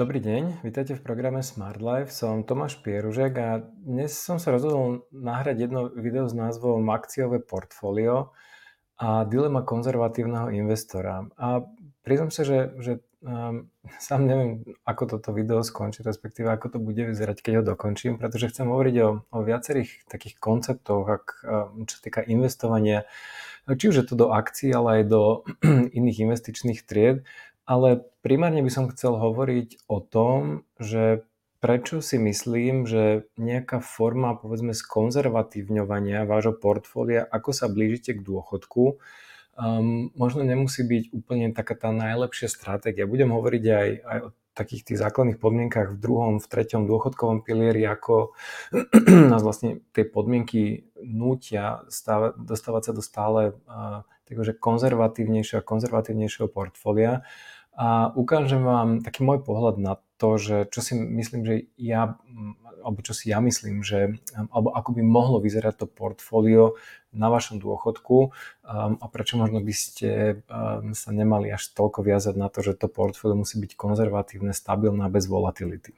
Dobrý deň, vítajte v programe Smart Life. Som Tomáš Pieružek a dnes som sa rozhodol nahrať jedno video s názvom Akciové portfólio a dilema konzervatívneho investora. A priznám sa, že, že um, sám neviem, ako toto video skončí, respektíve ako to bude vyzerať, keď ho dokončím, pretože chcem hovoriť o, o viacerých takých konceptoch, ak, um, čo týka investovania, či už je to do akcií, ale aj do iných investičných tried ale primárne by som chcel hovoriť o tom, že prečo si myslím, že nejaká forma povedzme skonzervatívňovania vášho portfólia, ako sa blížite k dôchodku, um, možno nemusí byť úplne taká tá najlepšia stratégia. Budem hovoriť aj, aj o takých tých základných podmienkach v druhom, v treťom dôchodkovom pilieri, ako nás vlastne tie podmienky nútia stáva, dostávať sa do stále uh, takože konzervatívnejšieho a konzervatívnejšieho portfólia a ukážem vám taký môj pohľad na to, že čo si myslím, že ja, alebo čo si ja myslím, že, alebo ako by mohlo vyzerať to portfólio na vašom dôchodku um, a prečo možno by ste um, sa nemali až toľko viazať na to, že to portfólio musí byť konzervatívne, stabilné a bez volatility.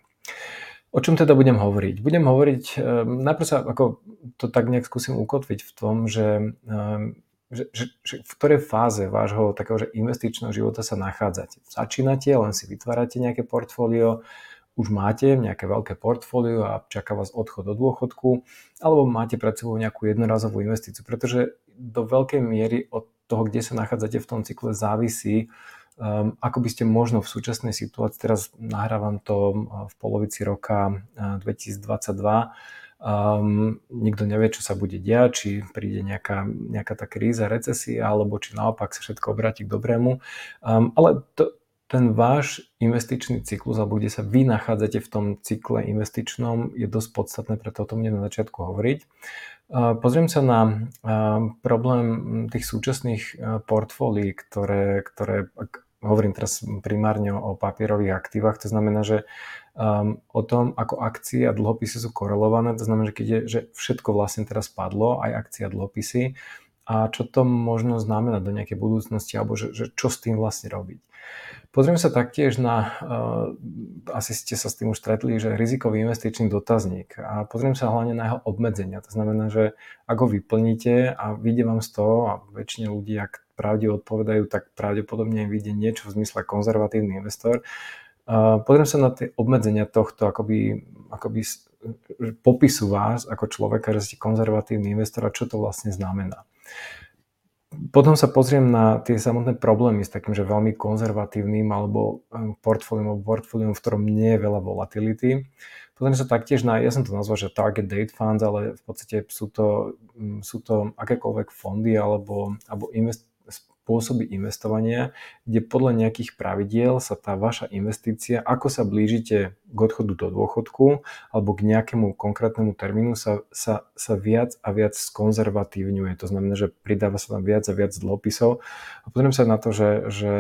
O čom teda budem hovoriť? Budem hovoriť, um, najprv sa ako to tak nejak skúsim ukotviť v tom, že um, že, že, že v ktorej fáze vášho takého že investičného života sa nachádzate. Začínate, len si vytvárate nejaké portfólio, už máte nejaké veľké portfólio a čaká vás odchod do dôchodku, alebo máte pred sebou nejakú jednorazovú investíciu, pretože do veľkej miery od toho, kde sa nachádzate v tom cykle, závisí, um, ako by ste možno v súčasnej situácii, teraz nahrávam to uh, v polovici roka 2022, uh, Um, nikto nevie, čo sa bude diať, či príde nejaká, nejaká tá kríza, recesia, alebo či naopak sa všetko obráti k dobrému. Um, ale to, ten váš investičný cyklus, alebo kde sa vy nachádzate v tom cykle investičnom, je dosť podstatné, preto o tom budem na začiatku hovoriť. Uh, pozriem sa na problém tých súčasných portfólií, ktoré, ktoré hovorím teraz primárne o papierových aktívach, to znamená, že um, o tom, ako akcie a dlhopisy sú korelované, to znamená, že keď je, že všetko vlastne teraz padlo, aj akcie a dlhopisy, a čo to možno znamená do nejakej budúcnosti, alebo že, že čo s tým vlastne robiť. Pozrieme sa taktiež na, uh, asi ste sa s tým už stretli, že rizikový investičný dotazník a pozriem sa hlavne na jeho obmedzenia. To znamená, že ak ho vyplníte a vyjde vám z toho, a väčšine ľudí, ak pravdivo odpovedajú, tak pravdepodobne im vyjde niečo v zmysle konzervatívny investor. Pozriem sa na tie obmedzenia tohto, akoby, akoby popisu vás ako človeka, že ste konzervatívny investor a čo to vlastne znamená. Potom sa pozriem na tie samotné problémy s takým, že veľmi konzervatívnym alebo portfóliom alebo portfóliom, v ktorom nie je veľa volatility. Pozriem sa taktiež na, ja som to nazval, že target date funds, ale v podstate sú to, sú to akékoľvek fondy alebo, alebo invest, spôsoby investovania, kde podľa nejakých pravidiel sa tá vaša investícia, ako sa blížite k odchodu do dôchodku alebo k nejakému konkrétnemu termínu sa, sa, sa viac a viac skonzervatívňuje. To znamená, že pridáva sa tam viac a viac dlhopisov. A pozriem sa na to, že, že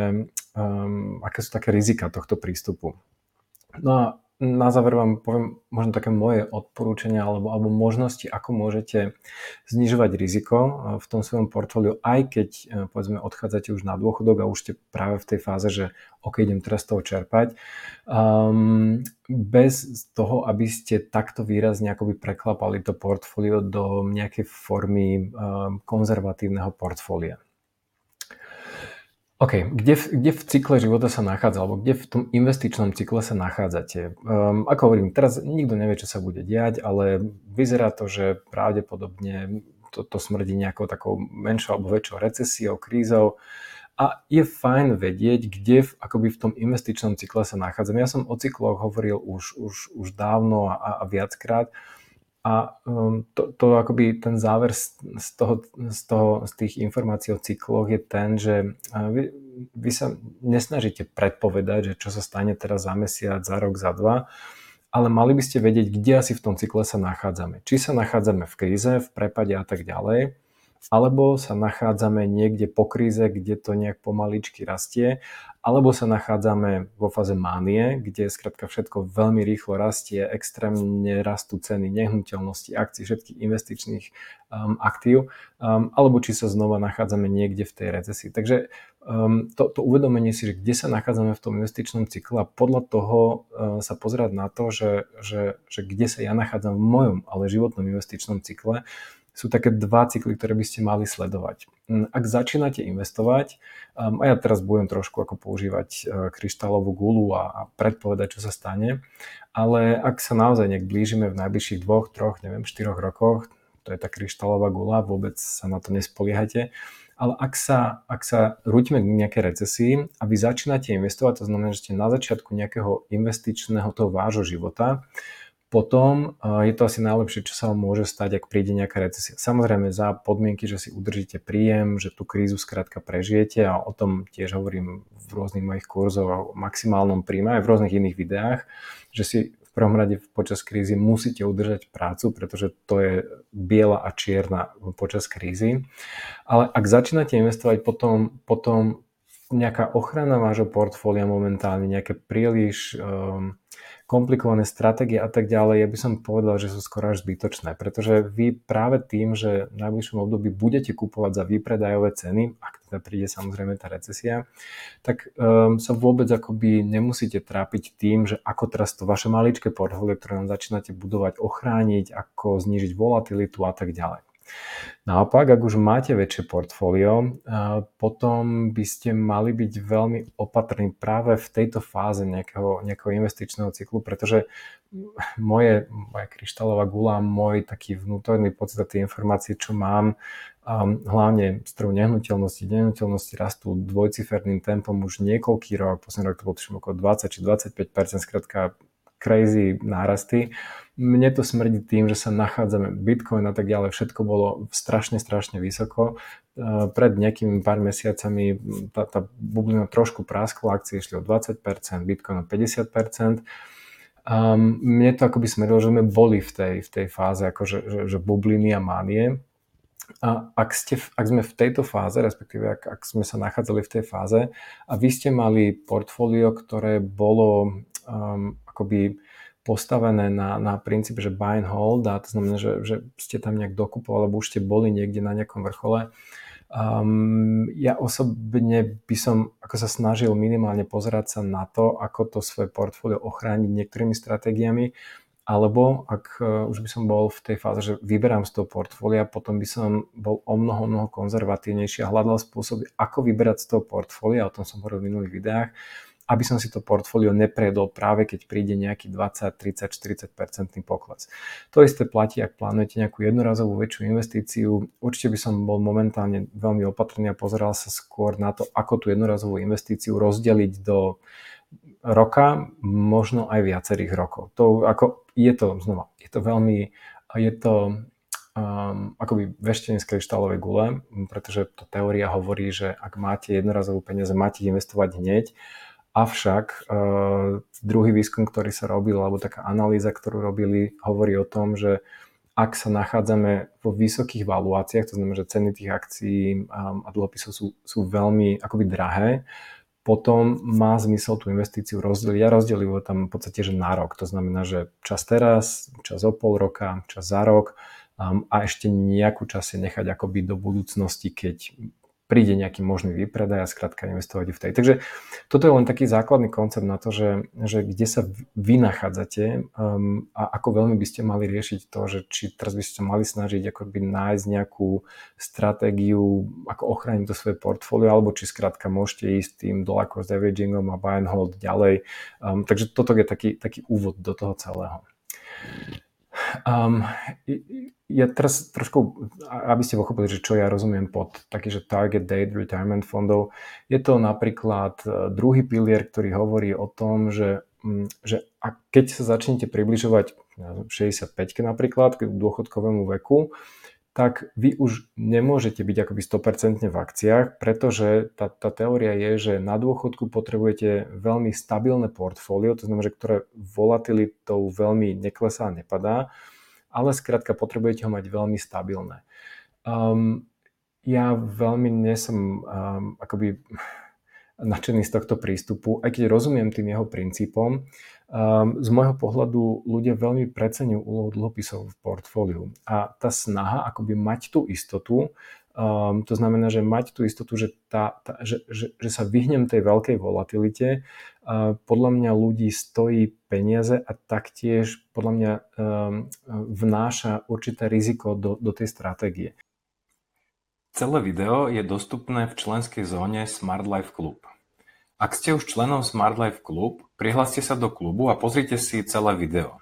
um, aké sú také rizika tohto prístupu. No a na záver vám poviem možno také moje odporúčania alebo, alebo možnosti, ako môžete znižovať riziko e, v tom svojom portfóliu, aj keď e, povedzme odchádzate už na dôchodok a už ste práve v tej fáze, že OK, idem teraz toho čerpať, um, bez toho, aby ste takto výrazne akoby preklapali to portfólio do nejakej formy um, konzervatívneho portfólia. OK, kde v, kde v cykle života sa nachádza, alebo kde v tom investičnom cykle sa nachádzate? Um, ako hovorím, teraz nikto nevie, čo sa bude diať, ale vyzerá to, že pravdepodobne to, to smrdí nejakou takou menšou alebo väčšou recesiou, krízou. A je fajn vedieť, kde v, akoby v tom investičnom cykle sa nachádzam. Ja som o cykloch hovoril už, už, už dávno a, a viackrát. A um, to, to akoby ten záver z, z, toho, z, toho, z tých informácií o cykloch je ten, že vy, vy sa nesnažíte predpovedať, že čo sa stane teraz za mesiac, za rok, za dva, ale mali by ste vedieť, kde asi v tom cykle sa nachádzame. Či sa nachádzame v kríze, v prepade a tak ďalej, alebo sa nachádzame niekde po kríze, kde to nejak pomaličky rastie, alebo sa nachádzame vo fáze mánie, kde skrátka všetko veľmi rýchlo rastie, extrémne rastú ceny nehnuteľnosti, akcií, všetkých investičných um, aktív, um, alebo či sa znova nachádzame niekde v tej recesii. Takže um, to, to uvedomenie si, že kde sa nachádzame v tom investičnom cykle a podľa toho uh, sa pozerať na to, že, že, že kde sa ja nachádzam v mojom, ale životnom investičnom cykle, sú také dva cykly, ktoré by ste mali sledovať. Hm, ak začínate investovať, um, a ja teraz budem trošku ako používať uh, kryštálovú gulu a, predpovedať, čo sa stane, ale ak sa naozaj nejak blížime v najbližších dvoch, troch, neviem, štyroch rokoch, to je tá kryštálová gula, vôbec sa na to nespoliehate, ale ak sa, ak sa rúťme k nejakej recesii a vy začínate investovať, to znamená, že ste na začiatku nejakého investičného toho vášho života, potom je to asi najlepšie, čo sa vám môže stať, ak príde nejaká recesia. Samozrejme za podmienky, že si udržíte príjem, že tú krízu skrátka prežijete a o tom tiež hovorím v rôznych mojich kurzoch o maximálnom príjme aj v rôznych iných videách, že si v prvom rade počas krízy musíte udržať prácu, pretože to je biela a čierna počas krízy. Ale ak začínate investovať, potom, potom nejaká ochrana vášho portfólia momentálne, nejaké príliš um, komplikované stratégie a tak ďalej, ja by som povedal, že sú skoro až zbytočné, pretože vy práve tým, že v najbližšom období budete kupovať za výpredajové ceny, ak teda príde samozrejme tá recesia, tak um, sa vôbec akoby nemusíte trápiť tým, že ako teraz to vaše maličké portfólio, ktoré nám začínate budovať, ochrániť, ako znížiť volatilitu a tak ďalej. Naopak, ak už máte väčšie portfólio, potom by ste mali byť veľmi opatrní práve v tejto fáze nejakého, nejakého investičného cyklu, pretože moje, moja kryštálová gula, môj taký vnútorný pocit a tie informácie, čo mám, um, hlavne z trhu nehnuteľnosti, nehnuteľnosti rastú dvojciferným tempom už niekoľký rok, posledný rok to bolo tuším okolo 20 či 25 skrátka crazy nárasty. Mne to smrdí tým, že sa nachádzame, Bitcoin a tak ďalej, všetko bolo strašne, strašne vysoko. E, pred nejakými pár mesiacami tá, tá bublina trošku praskla, akcie išli o 20%, Bitcoin o 50%. Um, mne to akoby smerilo, že sme boli v tej, v tej fáze akože, že, že bubliny a mánie. A ak, ste, ak sme v tejto fáze, respektíve ak, ak sme sa nachádzali v tej fáze a vy ste mali portfólio, ktoré bolo um, akoby postavené na, na princíp, že buy and hold, a to znamená, že, že ste tam nejak dokupovali, alebo už ste boli niekde na nejakom vrchole. Um, ja osobne by som ako sa snažil minimálne pozerať sa na to, ako to svoje portfólio ochrániť niektorými stratégiami, alebo ak uh, už by som bol v tej fáze, že vyberám z toho portfólia, potom by som bol o mnoho, mnoho konzervatívnejší a hľadal spôsoby, ako vyberať z toho portfólia, o tom som hovoril v minulých videách, aby som si to portfólio neprejedol práve keď príde nejaký 20, 30, 40% pokles. To isté platí, ak plánujete nejakú jednorazovú väčšiu investíciu. Určite by som bol momentálne veľmi opatrný a pozeral sa skôr na to, ako tú jednorazovú investíciu rozdeliť do roka, možno aj viacerých rokov. To ako, je to, znova, je to veľmi, je to um, akoby veštenie z kryštálovej gule, pretože tá teória hovorí, že ak máte jednorazovú peniaze, máte investovať hneď Avšak uh, druhý výskum, ktorý sa robil, alebo taká analýza, ktorú robili, hovorí o tom, že ak sa nachádzame vo vysokých valuáciách, to znamená, že ceny tých akcií um, a dlhopisov sú, sú veľmi akoby drahé, potom má zmysel tú investíciu rozdeliť. Ja rozdelím tam v podstate, že na rok. To znamená, že čas teraz, čas o pol roka, čas za rok um, a ešte nejakú čas nechať akoby do budúcnosti, keď príde nejaký možný výpredaj a skrátka investovať v tej. Takže toto je len taký základný koncept na to, že, že kde sa vy nachádzate um, a ako veľmi by ste mali riešiť to, že či teraz by ste mali snažiť by nájsť nejakú stratégiu, ako ochrániť to svoje portfólio, alebo či skrátka môžete ísť tým dollar cost averagingom a buy and hold ďalej. Um, takže toto je taký, taký úvod do toho celého. Um, ja teraz trošku, aby ste pochopili, že čo ja rozumiem pod taký, že target date retirement fondov, je to napríklad e, druhý pilier, ktorý hovorí o tom, že, že a keď sa začnete približovať 65 napríklad k dôchodkovému veku, tak vy už nemôžete byť akoby 100% v akciách, pretože tá, tá teória je, že na dôchodku potrebujete veľmi stabilné portfólio, to znamená, že ktoré volatilitou veľmi neklesá a nepadá, ale skrátka potrebujete ho mať veľmi stabilné. Um, ja veľmi nesom um, akoby nadšený z tohto prístupu, aj keď rozumiem tým jeho princípom. Um, z môjho pohľadu ľudia veľmi preceňujú úlohu dlhopisov v portfóliu a tá snaha akoby mať tú istotu Um, to znamená, že mať tú istotu, že, tá, tá, že, že, že sa vyhnem tej veľkej volatilite, uh, podľa mňa ľudí stojí peniaze a taktiež podľa mňa um, vnáša určité riziko do, do tej stratégie. Celé video je dostupné v členskej zóne Smart Life Club. Ak ste už členom Smart Life Club, prihláste sa do klubu a pozrite si celé video.